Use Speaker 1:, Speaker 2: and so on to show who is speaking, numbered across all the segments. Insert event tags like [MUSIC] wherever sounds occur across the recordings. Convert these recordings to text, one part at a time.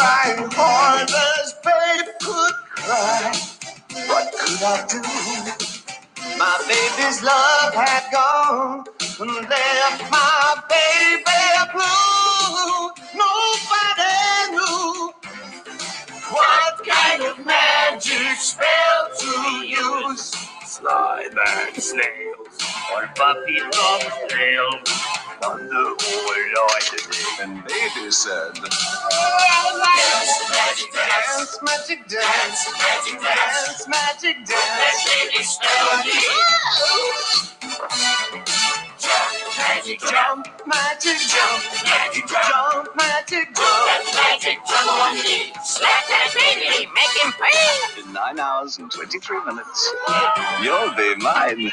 Speaker 1: crying than babe could cry. What could I do? My baby's love had gone and left my baby blue. Nobody knew what kind of magic spell to use. Slime and snails
Speaker 2: Or puppy from trails.
Speaker 1: on the whole. And baby said,
Speaker 2: Magic dance.
Speaker 1: Dance, magic dance,
Speaker 2: Magic dance.
Speaker 1: dance, magic dance.
Speaker 2: Magic jump.
Speaker 1: Magic jump,
Speaker 2: Magic jump.
Speaker 1: magic jump.
Speaker 2: Magic jump on me. Slap that baby, make him pay.
Speaker 1: In nine hours and 23 minutes, you'll be mine.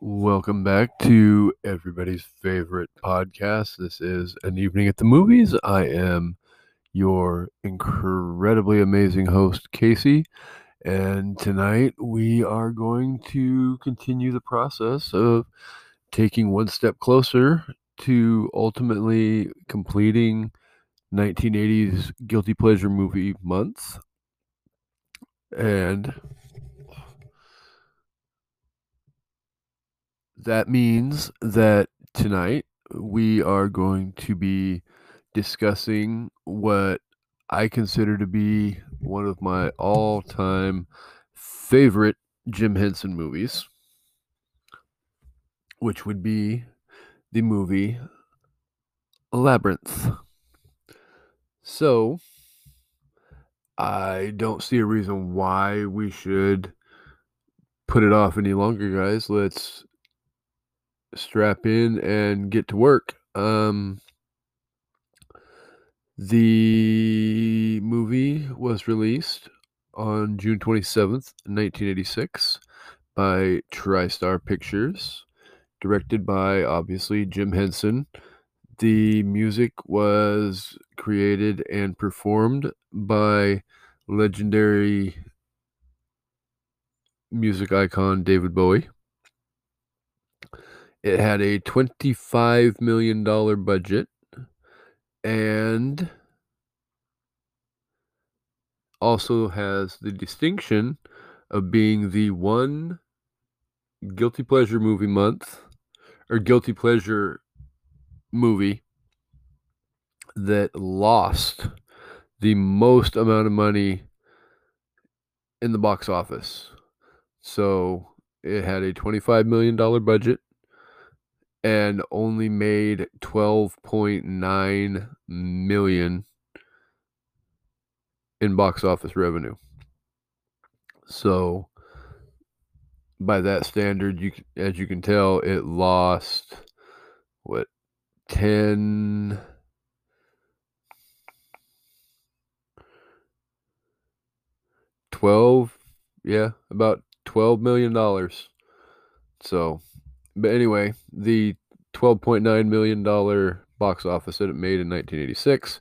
Speaker 3: Welcome back to everybody's favorite podcast. This is An Evening at the Movies. I am your incredibly amazing host, Casey. And tonight we are going to continue the process of taking one step closer to ultimately completing 1980s Guilty Pleasure Movie Month. And that means that tonight we are going to be discussing what I consider to be one of my all time favorite Jim Henson movies, which would be the movie Labyrinth. So, I don't see a reason why we should put it off any longer, guys. Let's strap in and get to work. Um, the movie was released on June 27th, 1986, by TriStar Pictures, directed by obviously Jim Henson. The music was created and performed by legendary music icon David Bowie. It had a $25 million budget and also has the distinction of being the one guilty pleasure movie month or guilty pleasure movie that lost the most amount of money in the box office. So it had a $25 million budget and only made 12.9 million in box office revenue. So by that standard, you as you can tell, it lost what 10 12 yeah, about 12 million dollars. So, but anyway, the 12.9 million dollar box office that it made in 1986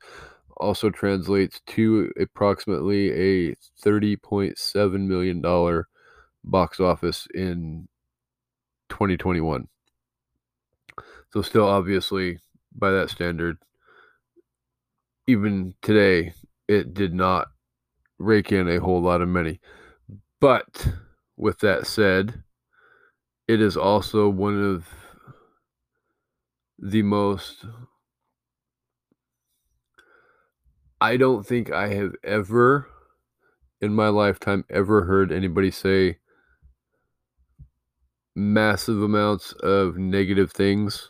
Speaker 3: also translates to approximately a 30.7 million dollar box office in 2021. So still obviously by that standard even today it did not rake in a whole lot of money. But with that said, it is also one of the most I don't think I have ever in my lifetime ever heard anybody say massive amounts of negative things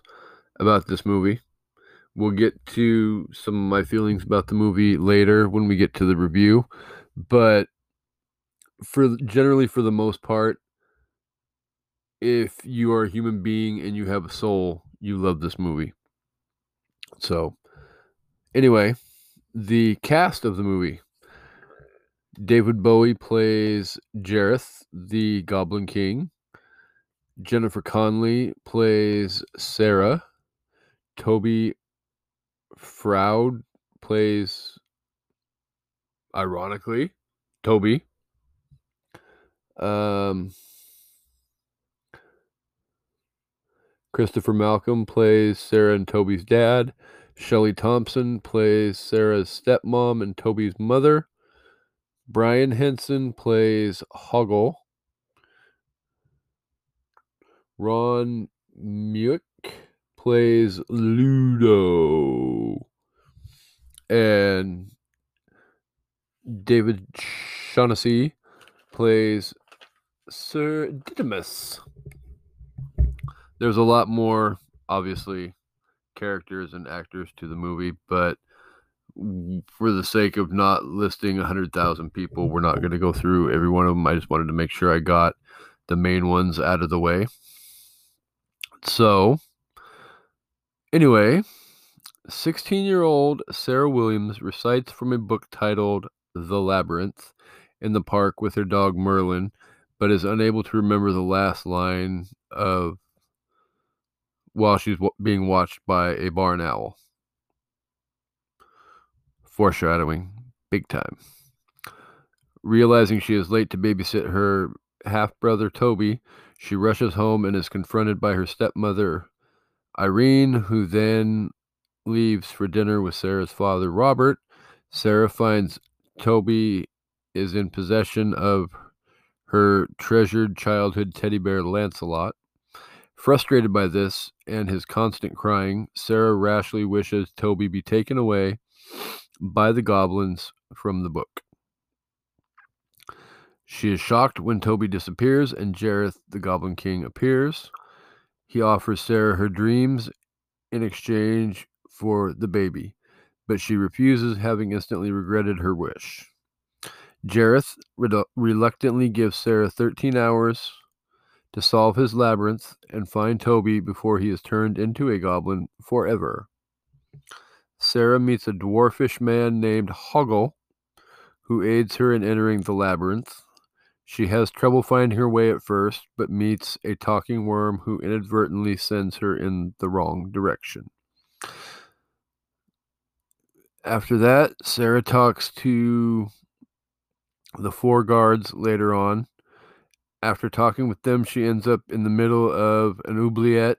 Speaker 3: about this movie. We'll get to some of my feelings about the movie later when we get to the review, but for generally for the most part if you are a human being and you have a soul, you love this movie. So, anyway, the cast of the movie David Bowie plays Jareth, the Goblin King. Jennifer Connelly plays Sarah. Toby Froud plays, ironically, Toby. Um, Christopher Malcolm plays Sarah and Toby's dad. Shelley Thompson plays Sarah's stepmom and Toby's mother. Brian Henson plays Hoggle. Ron Mueck plays Ludo. And David Shaughnessy plays Sir Didymus. There's a lot more, obviously, characters and actors to the movie, but for the sake of not listing 100,000 people, we're not going to go through every one of them. I just wanted to make sure I got the main ones out of the way. So, anyway, 16 year old Sarah Williams recites from a book titled The Labyrinth in the park with her dog Merlin, but is unable to remember the last line of while she's being watched by a barn owl. Foreshadowing, big time. Realizing she is late to babysit her half brother Toby, she rushes home and is confronted by her stepmother Irene, who then leaves for dinner with Sarah's father Robert. Sarah finds Toby is in possession of her treasured childhood teddy bear Lancelot. Frustrated by this and his constant crying, Sarah rashly wishes Toby be taken away by the goblins from the book. She is shocked when Toby disappears and Jareth, the Goblin King, appears. He offers Sarah her dreams in exchange for the baby, but she refuses, having instantly regretted her wish. Jareth redu- reluctantly gives Sarah 13 hours to solve his labyrinth and find Toby before he is turned into a goblin forever. Sarah meets a dwarfish man named Hoggle, who aids her in entering the labyrinth. She has trouble finding her way at first, but meets a talking worm who inadvertently sends her in the wrong direction. After that, Sarah talks to the four guards later on. After talking with them, she ends up in the middle of an oubliette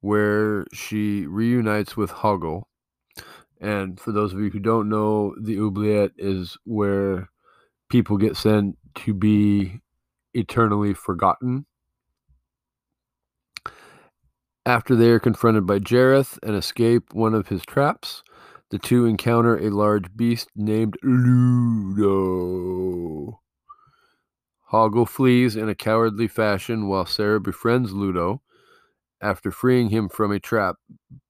Speaker 3: where she reunites with Hoggle. And for those of you who don't know, the oubliette is where people get sent to be eternally forgotten. After they are confronted by Jareth and escape one of his traps, the two encounter a large beast named Ludo. Hoggle flees in a cowardly fashion while Sarah befriends Ludo after freeing him from a trap,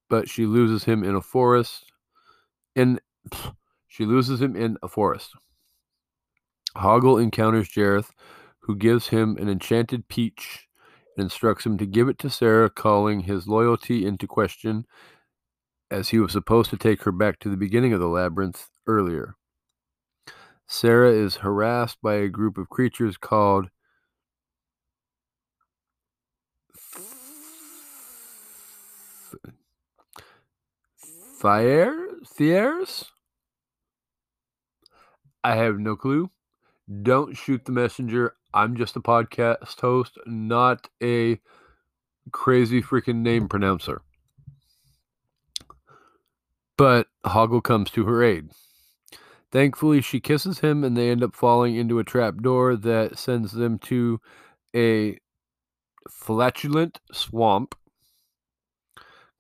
Speaker 3: but she loses him in a forest. In [SNIFFS] she loses him in a forest. Hoggle encounters Jareth, who gives him an enchanted peach and instructs him to give it to Sarah, calling his loyalty into question, as he was supposed to take her back to the beginning of the labyrinth earlier. Sarah is harassed by a group of creatures called Fire Thieres? I have no clue. Don't shoot the messenger. I'm just a podcast host, not a crazy freaking name pronouncer. But Hoggle comes to her aid. Thankfully, she kisses him and they end up falling into a trap door that sends them to a flatulent swamp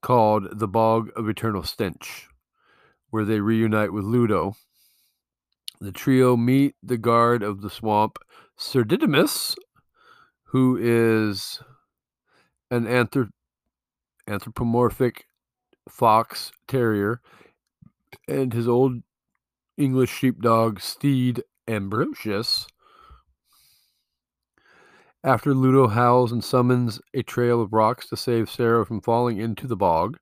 Speaker 3: called the Bog of Eternal Stench, where they reunite with Ludo. The trio meet the guard of the swamp, Sir Didymus, who is an anthrop- anthropomorphic fox terrier, and his old English sheepdog, Steed Ambrosius. After Ludo howls and summons a trail of rocks to save Sarah from falling into the bog,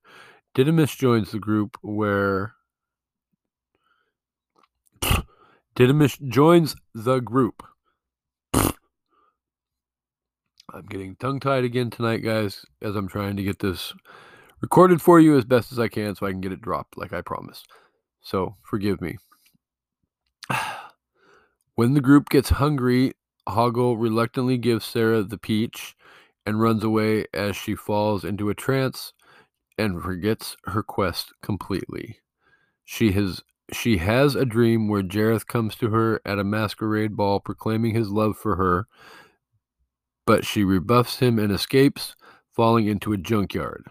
Speaker 3: Didymus joins the group where [SNIFFS] Didymus joins the group. [SNIFFS] I'm getting tongue tied again tonight, guys, as I'm trying to get this recorded for you as best as I can so I can get it dropped like I promised. So forgive me. [SIGHS] When the group gets hungry, Hoggle reluctantly gives Sarah the peach and runs away as she falls into a trance and forgets her quest completely. She has she has a dream where Jareth comes to her at a masquerade ball proclaiming his love for her, but she rebuffs him and escapes, falling into a junkyard.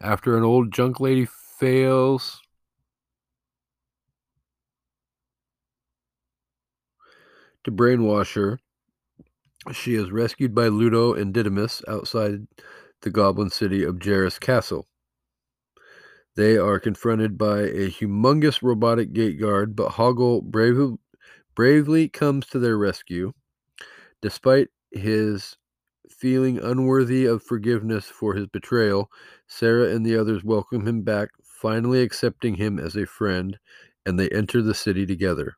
Speaker 3: After an old junk lady fails to brainwash her, she is rescued by Ludo and Didymus outside the goblin city of Jareth Castle. They are confronted by a humongous robotic gate guard, but Hoggle brave, bravely comes to their rescue. Despite his feeling unworthy of forgiveness for his betrayal, Sarah and the others welcome him back, finally accepting him as a friend, and they enter the city together.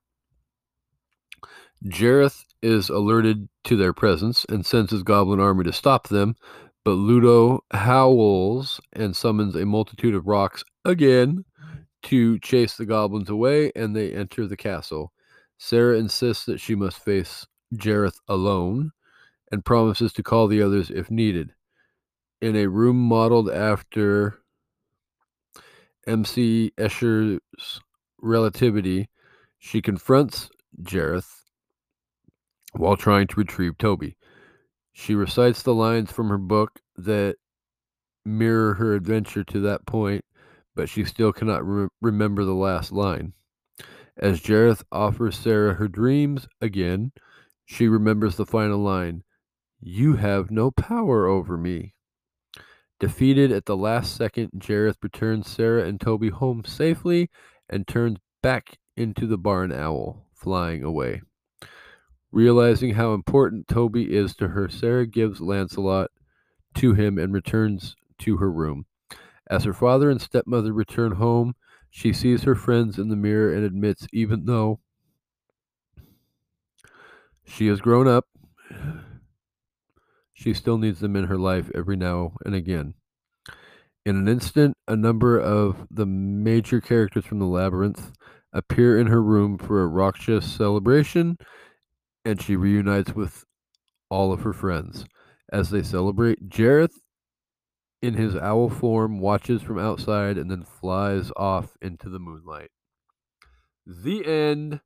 Speaker 3: Jareth is alerted to their presence and sends his goblin army to stop them, but Ludo howls and summons a multitude of rocks again to chase the goblins away, and they enter the castle. Sarah insists that she must face Jareth alone and promises to call the others if needed. In a room modeled after MC Escher's relativity, she confronts Jareth while trying to retrieve Toby. She recites the lines from her book that mirror her adventure to that point, but she still cannot re- remember the last line. As Jareth offers Sarah her dreams again, she remembers the final line You have no power over me. Defeated at the last second, Jareth returns Sarah and Toby home safely and turns back into the barn owl, flying away. Realizing how important Toby is to her, Sarah gives Lancelot to him and returns to her room. As her father and stepmother return home, she sees her friends in the mirror and admits, even though she has grown up, she still needs them in her life every now and again. In an instant, a number of the major characters from the labyrinth appear in her room for a raucous celebration and she reunites with all of her friends. As they celebrate, Jareth, in his owl form, watches from outside and then flies off into the moonlight. The end.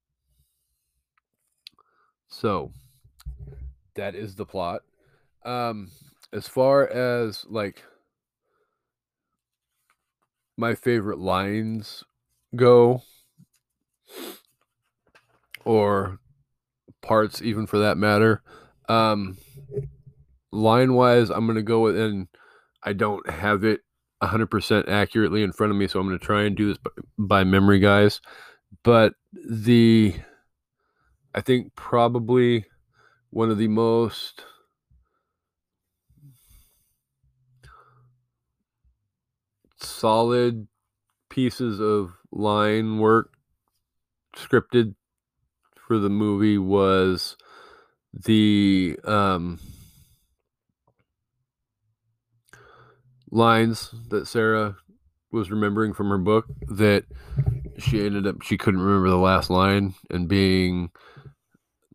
Speaker 3: So, that is the plot. Um, as far as like my favorite lines go, or parts, even for that matter. Um, line wise, I'm going to go with, and I don't have it 100% accurately in front of me, so I'm going to try and do this by, by memory, guys. But the, I think probably one of the most solid pieces of line work scripted for the movie was the um, lines that Sarah was remembering from her book that she ended up she couldn't remember the last line and being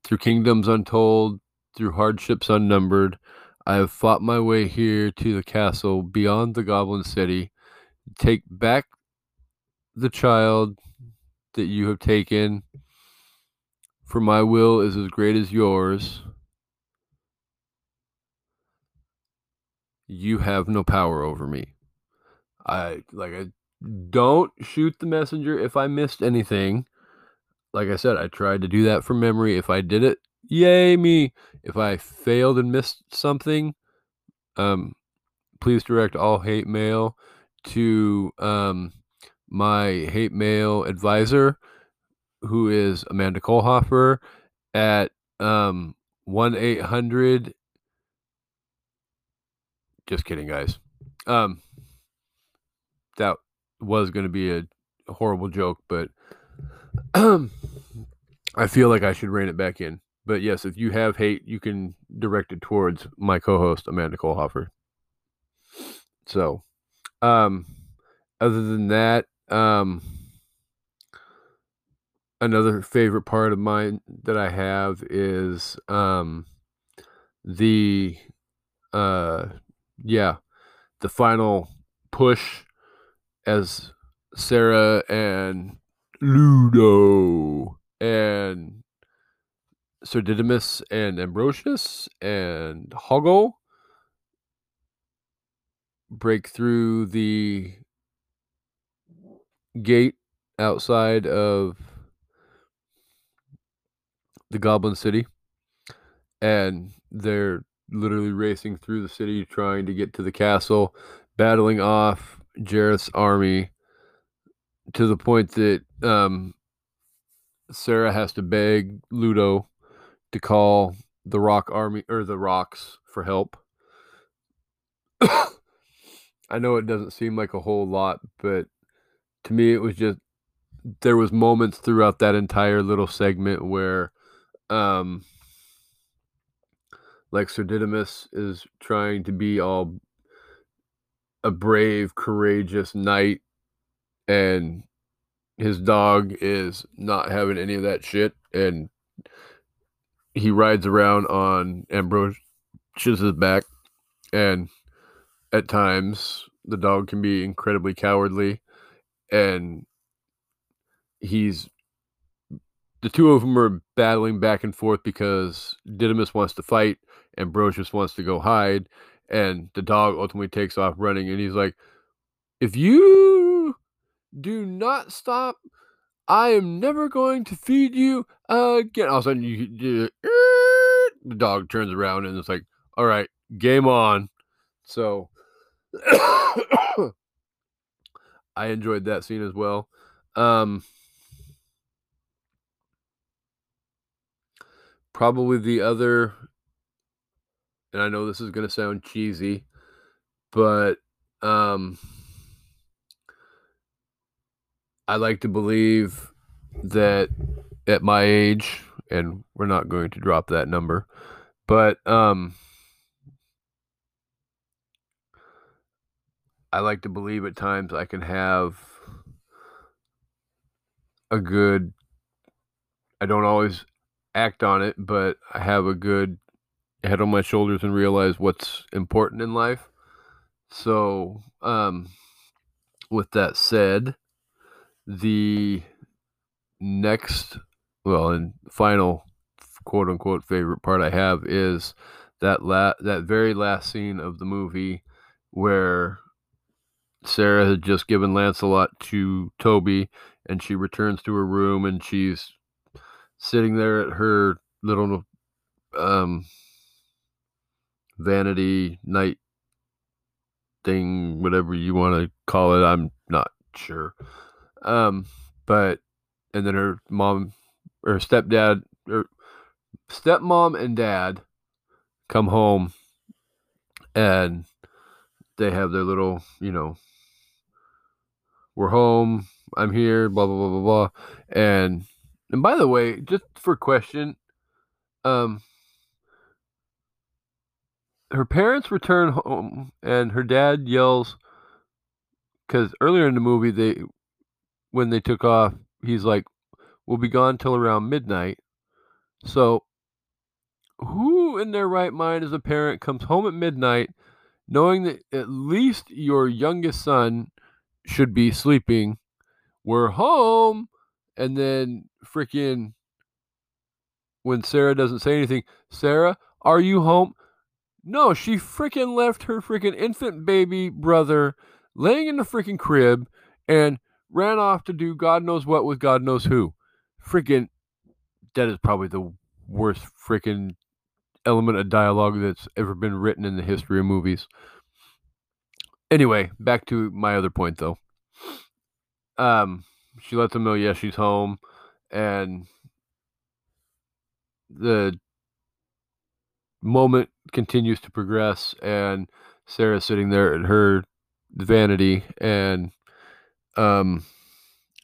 Speaker 3: through kingdoms untold through hardships unnumbered i have fought my way here to the castle beyond the goblin city. Take back the child that you have taken for my will is as great as yours. You have no power over me. I like I don't shoot the messenger if I missed anything. Like I said, I tried to do that from memory. If I did it, yay me. If I failed and missed something, um please direct all hate mail to um my hate mail advisor who is Amanda Kohlhofer at um, 1 800 just kidding, guys. Um, that was going to be a horrible joke, but [CLEARS THROAT] I feel like I should rein it back in. But yes, if you have hate, you can direct it towards my co-host Amanda Kohlhofer. So, um, other than that, um, another favorite part of mine that I have is um, the uh, yeah, the final push as Sarah and Ludo and Sir Didymus and Ambrosius and Hoggle break through the gate outside of the Goblin City and they're literally racing through the city trying to get to the castle, battling off Jareth's army to the point that um, Sarah has to beg Ludo to call the Rock Army or the Rocks for help. [COUGHS] I know it doesn't seem like a whole lot, but to me it was just there was moments throughout that entire little segment where um like Sir Didymus is trying to be all a brave, courageous knight and his dog is not having any of that shit and he rides around on Ambrosius's back and at times the dog can be incredibly cowardly and he's the two of them are battling back and forth because Didymus wants to fight Ambrosius wants to go hide and the dog ultimately takes off running and he's like if you do not stop I am never going to feed you again. All of a sudden, you, you the dog turns around and it's like, all right, game on. So [COUGHS] I enjoyed that scene as well. Um, probably the other, and I know this is going to sound cheesy, but um, I like to believe that at my age, and we're not going to drop that number, but um, I like to believe at times I can have a good. I don't always act on it, but I have a good head on my shoulders and realize what's important in life. So, um, with that said, the next, well, and final quote unquote favorite part I have is that la- that very last scene of the movie where Sarah had just given Lancelot to Toby and she returns to her room and she's sitting there at her little um vanity night thing whatever you want to call it I'm not sure um, but and then her mom or stepdad or stepmom and dad come home and they have their little, you know, we're home, I'm here, blah blah blah blah blah. And and by the way, just for question, um her parents return home and her dad yells because earlier in the movie they when they took off, he's like, "We'll be gone till around midnight." So, who in their right mind as a parent comes home at midnight, knowing that at least your youngest son should be sleeping? We're home, and then freaking when Sarah doesn't say anything, Sarah, are you home? No, she freaking left her freaking infant baby brother laying in the freaking crib and ran off to do God knows what with God knows who. Freaking, that is probably the worst freaking element of dialogue that's ever been written in the history of movies. Anyway, back to my other point though. Um, she lets him know, yes, yeah, she's home, and the moment continues to progress, and Sarah's sitting there at her vanity and um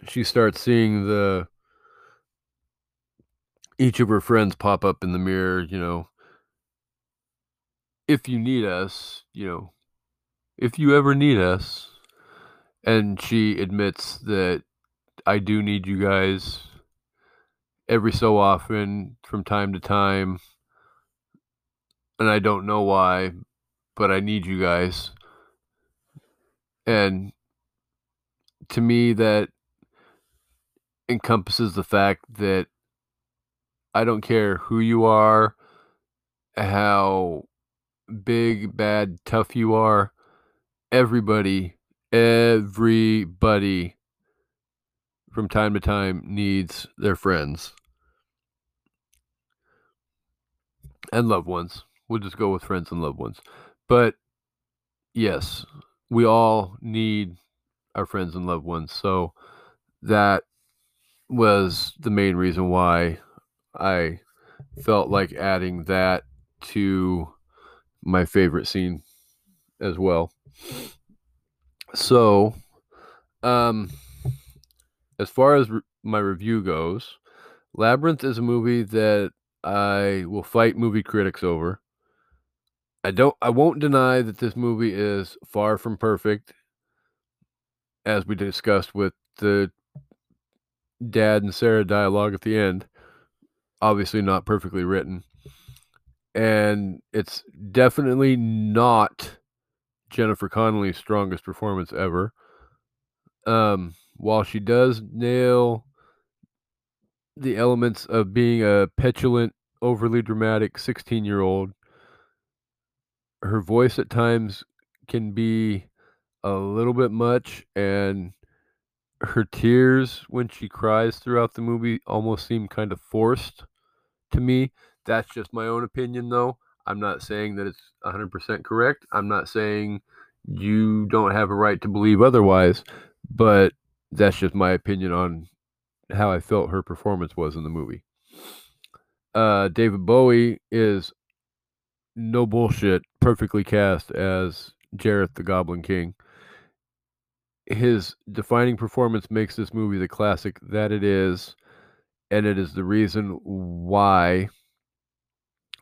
Speaker 3: she starts seeing the each of her friends pop up in the mirror, you know, if you need us, you know, if you ever need us. And she admits that I do need you guys every so often from time to time. And I don't know why, but I need you guys. And to me, that encompasses the fact that I don't care who you are, how big, bad, tough you are. Everybody, everybody from time to time needs their friends and loved ones. We'll just go with friends and loved ones. But yes, we all need our friends and loved ones. So that was the main reason why I felt like adding that to my favorite scene as well. So, um, as far as re- my review goes, Labyrinth is a movie that I will fight movie critics over. I don't I won't deny that this movie is far from perfect as we discussed with the dad and Sarah dialogue at the end. Obviously not perfectly written. And it's definitely not Jennifer Connelly's strongest performance ever. Um while she does nail the elements of being a petulant, overly dramatic 16 year old, her voice at times can be a little bit much, and her tears when she cries throughout the movie almost seem kind of forced to me. That's just my own opinion, though. I'm not saying that it's 100% correct. I'm not saying you don't have a right to believe otherwise, but that's just my opinion on how I felt her performance was in the movie. Uh, David Bowie is no bullshit, perfectly cast as Jareth the Goblin King. His defining performance makes this movie the classic that it is, and it is the reason why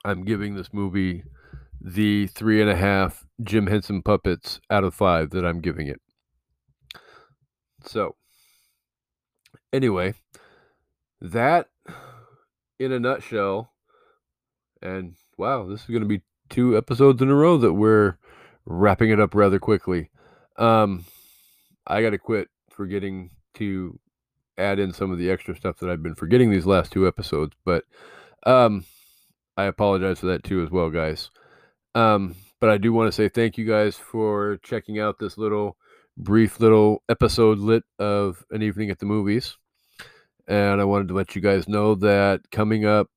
Speaker 3: I'm giving this movie the three and a half Jim Henson puppets out of five that I'm giving it. So, anyway, that in a nutshell, and wow, this is going to be two episodes in a row that we're wrapping it up rather quickly. Um, I got to quit forgetting to add in some of the extra stuff that I've been forgetting these last two episodes, but um, I apologize for that too as well, guys. Um, but I do want to say thank you guys for checking out this little brief little episode lit of an evening at the movies. And I wanted to let you guys know that coming up,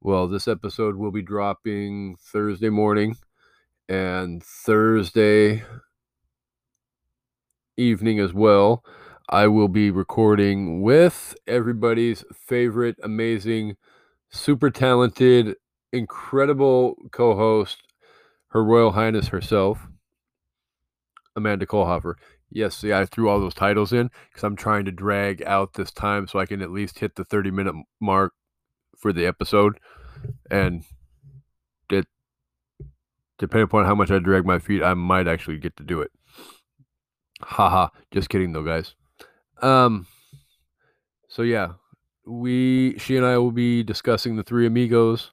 Speaker 3: well, this episode will be dropping Thursday morning and Thursday evening as well. I will be recording with everybody's favorite, amazing, super talented, incredible co host, Her Royal Highness herself, Amanda Kohlhofer. Yes, see, I threw all those titles in because I'm trying to drag out this time so I can at least hit the 30 minute mark for the episode. And it, depending upon how much I drag my feet, I might actually get to do it. Haha, just kidding though, guys. Um, so yeah, we, she and I will be discussing the Three Amigos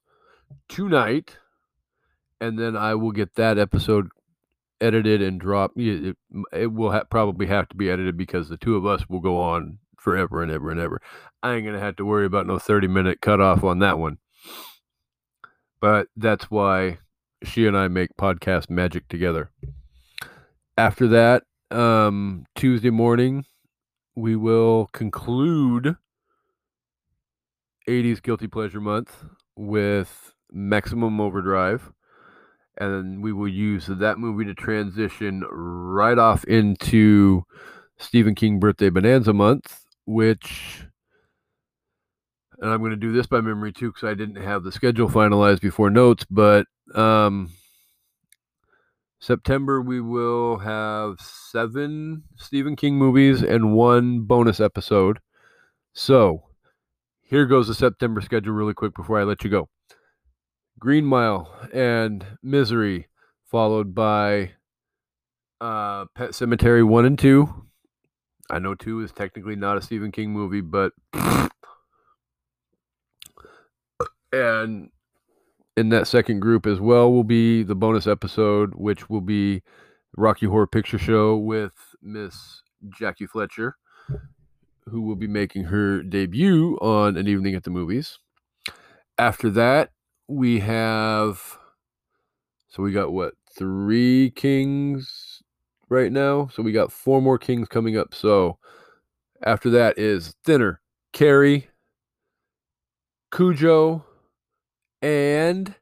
Speaker 3: tonight, and then I will get that episode edited and dropped. It, it will ha- probably have to be edited because the two of us will go on forever and ever and ever. I ain't gonna have to worry about no thirty minute cutoff on that one. But that's why she and I make podcast magic together. After that, um, Tuesday morning, we will conclude 80s Guilty Pleasure Month with Maximum Overdrive. And we will use that movie to transition right off into Stephen King Birthday Bonanza Month, which, and I'm going to do this by memory too, because I didn't have the schedule finalized before notes, but um, September, we will have seven Stephen King movies and one bonus episode. So, here goes the September schedule really quick before I let you go Green Mile and Misery, followed by uh, Pet Sematary 1 and 2. I know 2 is technically not a Stephen King movie, but. [COUGHS] and in that second group as well will be the bonus episode, which will be Rocky Horror Picture Show with Miss Jackie Fletcher, who will be making her debut on An Evening at the Movies. After that, we have. So we got what? Three Kings right now. So we got four more Kings coming up. So after that is Thinner, Carrie, Cujo, and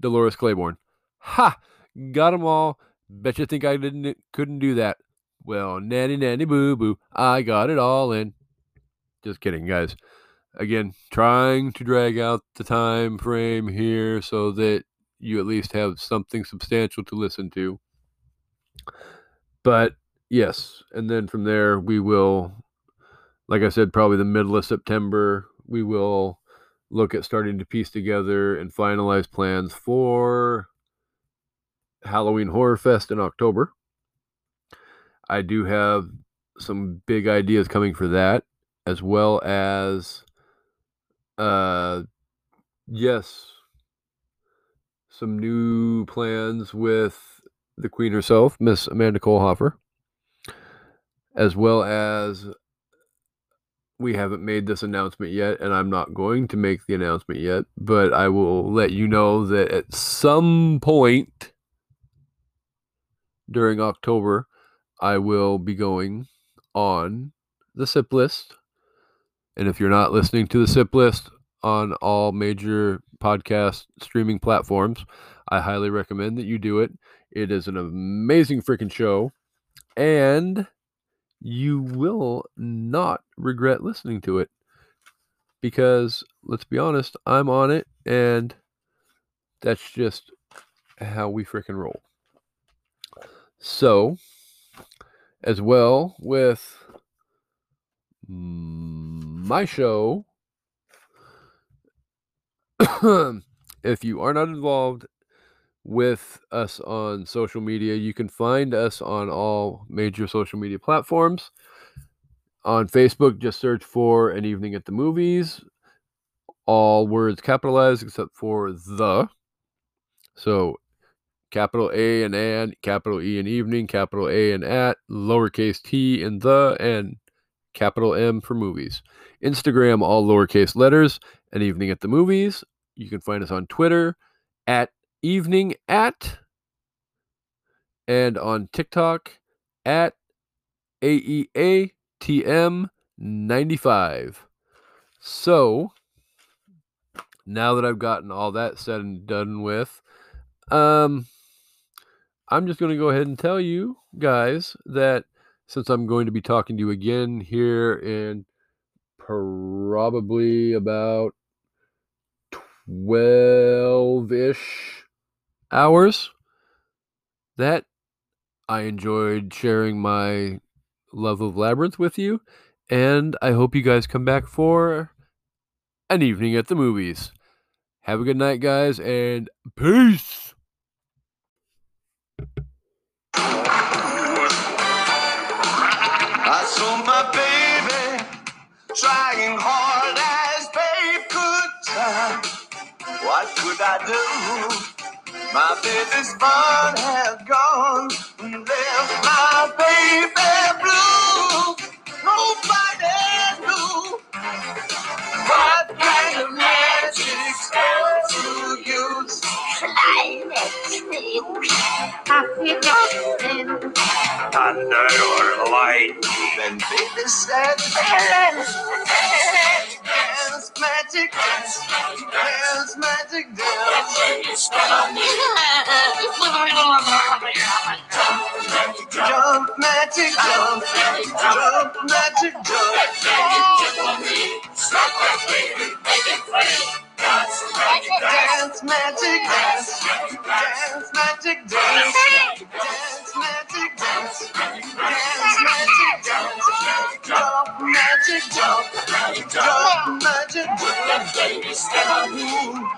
Speaker 3: Dolores Claiborne. Ha! Got them all. Bet you think I didn't couldn't do that. Well, nanny nanny boo boo, I got it all in. Just kidding, guys. Again, trying to drag out the time frame here so that you at least have something substantial to listen to. But yes, and then from there we will like I said probably the middle of September we will look at starting to piece together and finalize plans for Halloween Horror Fest in October. I do have some big ideas coming for that, as well as, uh, yes, some new plans with the Queen herself, Miss Amanda Kohlhofer, as well as we haven't made this announcement yet, and I'm not going to make the announcement yet, but I will let you know that at some point during October, I will be going on the SIP list. And if you're not listening to the SIP list on all major podcast streaming platforms, I highly recommend that you do it. It is an amazing freaking show. And you will not regret listening to it. Because let's be honest, I'm on it and that's just how we freaking roll. So, as well with my show, [COUGHS] if you are not involved with us on social media. You can find us on all major social media platforms. On Facebook, just search for An Evening at the Movies. All words capitalized except for the. So capital A and and, capital E and evening, capital A and at, lowercase t and the, and capital M for movies. Instagram, all lowercase letters, An Evening at the Movies. You can find us on Twitter at evening at and on TikTok at AEATM95. So now that I've gotten all that said and done with, um, I'm just going to go ahead and tell you guys that since I'm going to be talking to you again here in probably about 12 ish hours that I enjoyed sharing my love of Labyrinth with you. And I hope you guys come back for an evening at the movies. Have a good night, guys, and peace.
Speaker 1: What could I do? My baby's fun has gone left my baby blue. Nobody knew what kind of magic spell to use.
Speaker 2: Thunder or light.
Speaker 1: Then baby said, Magic. Dance, magic, dance, magic dance, [LAUGHS] magic. Jump, magic, jump, magic, jump, magic, jump. Dance, magic, Dance magic dance. Dance magic dance. Dance magic dance. Dance magic dance. Jump magic jump. Jump, magic, jump Jump, magic jump. Ooh,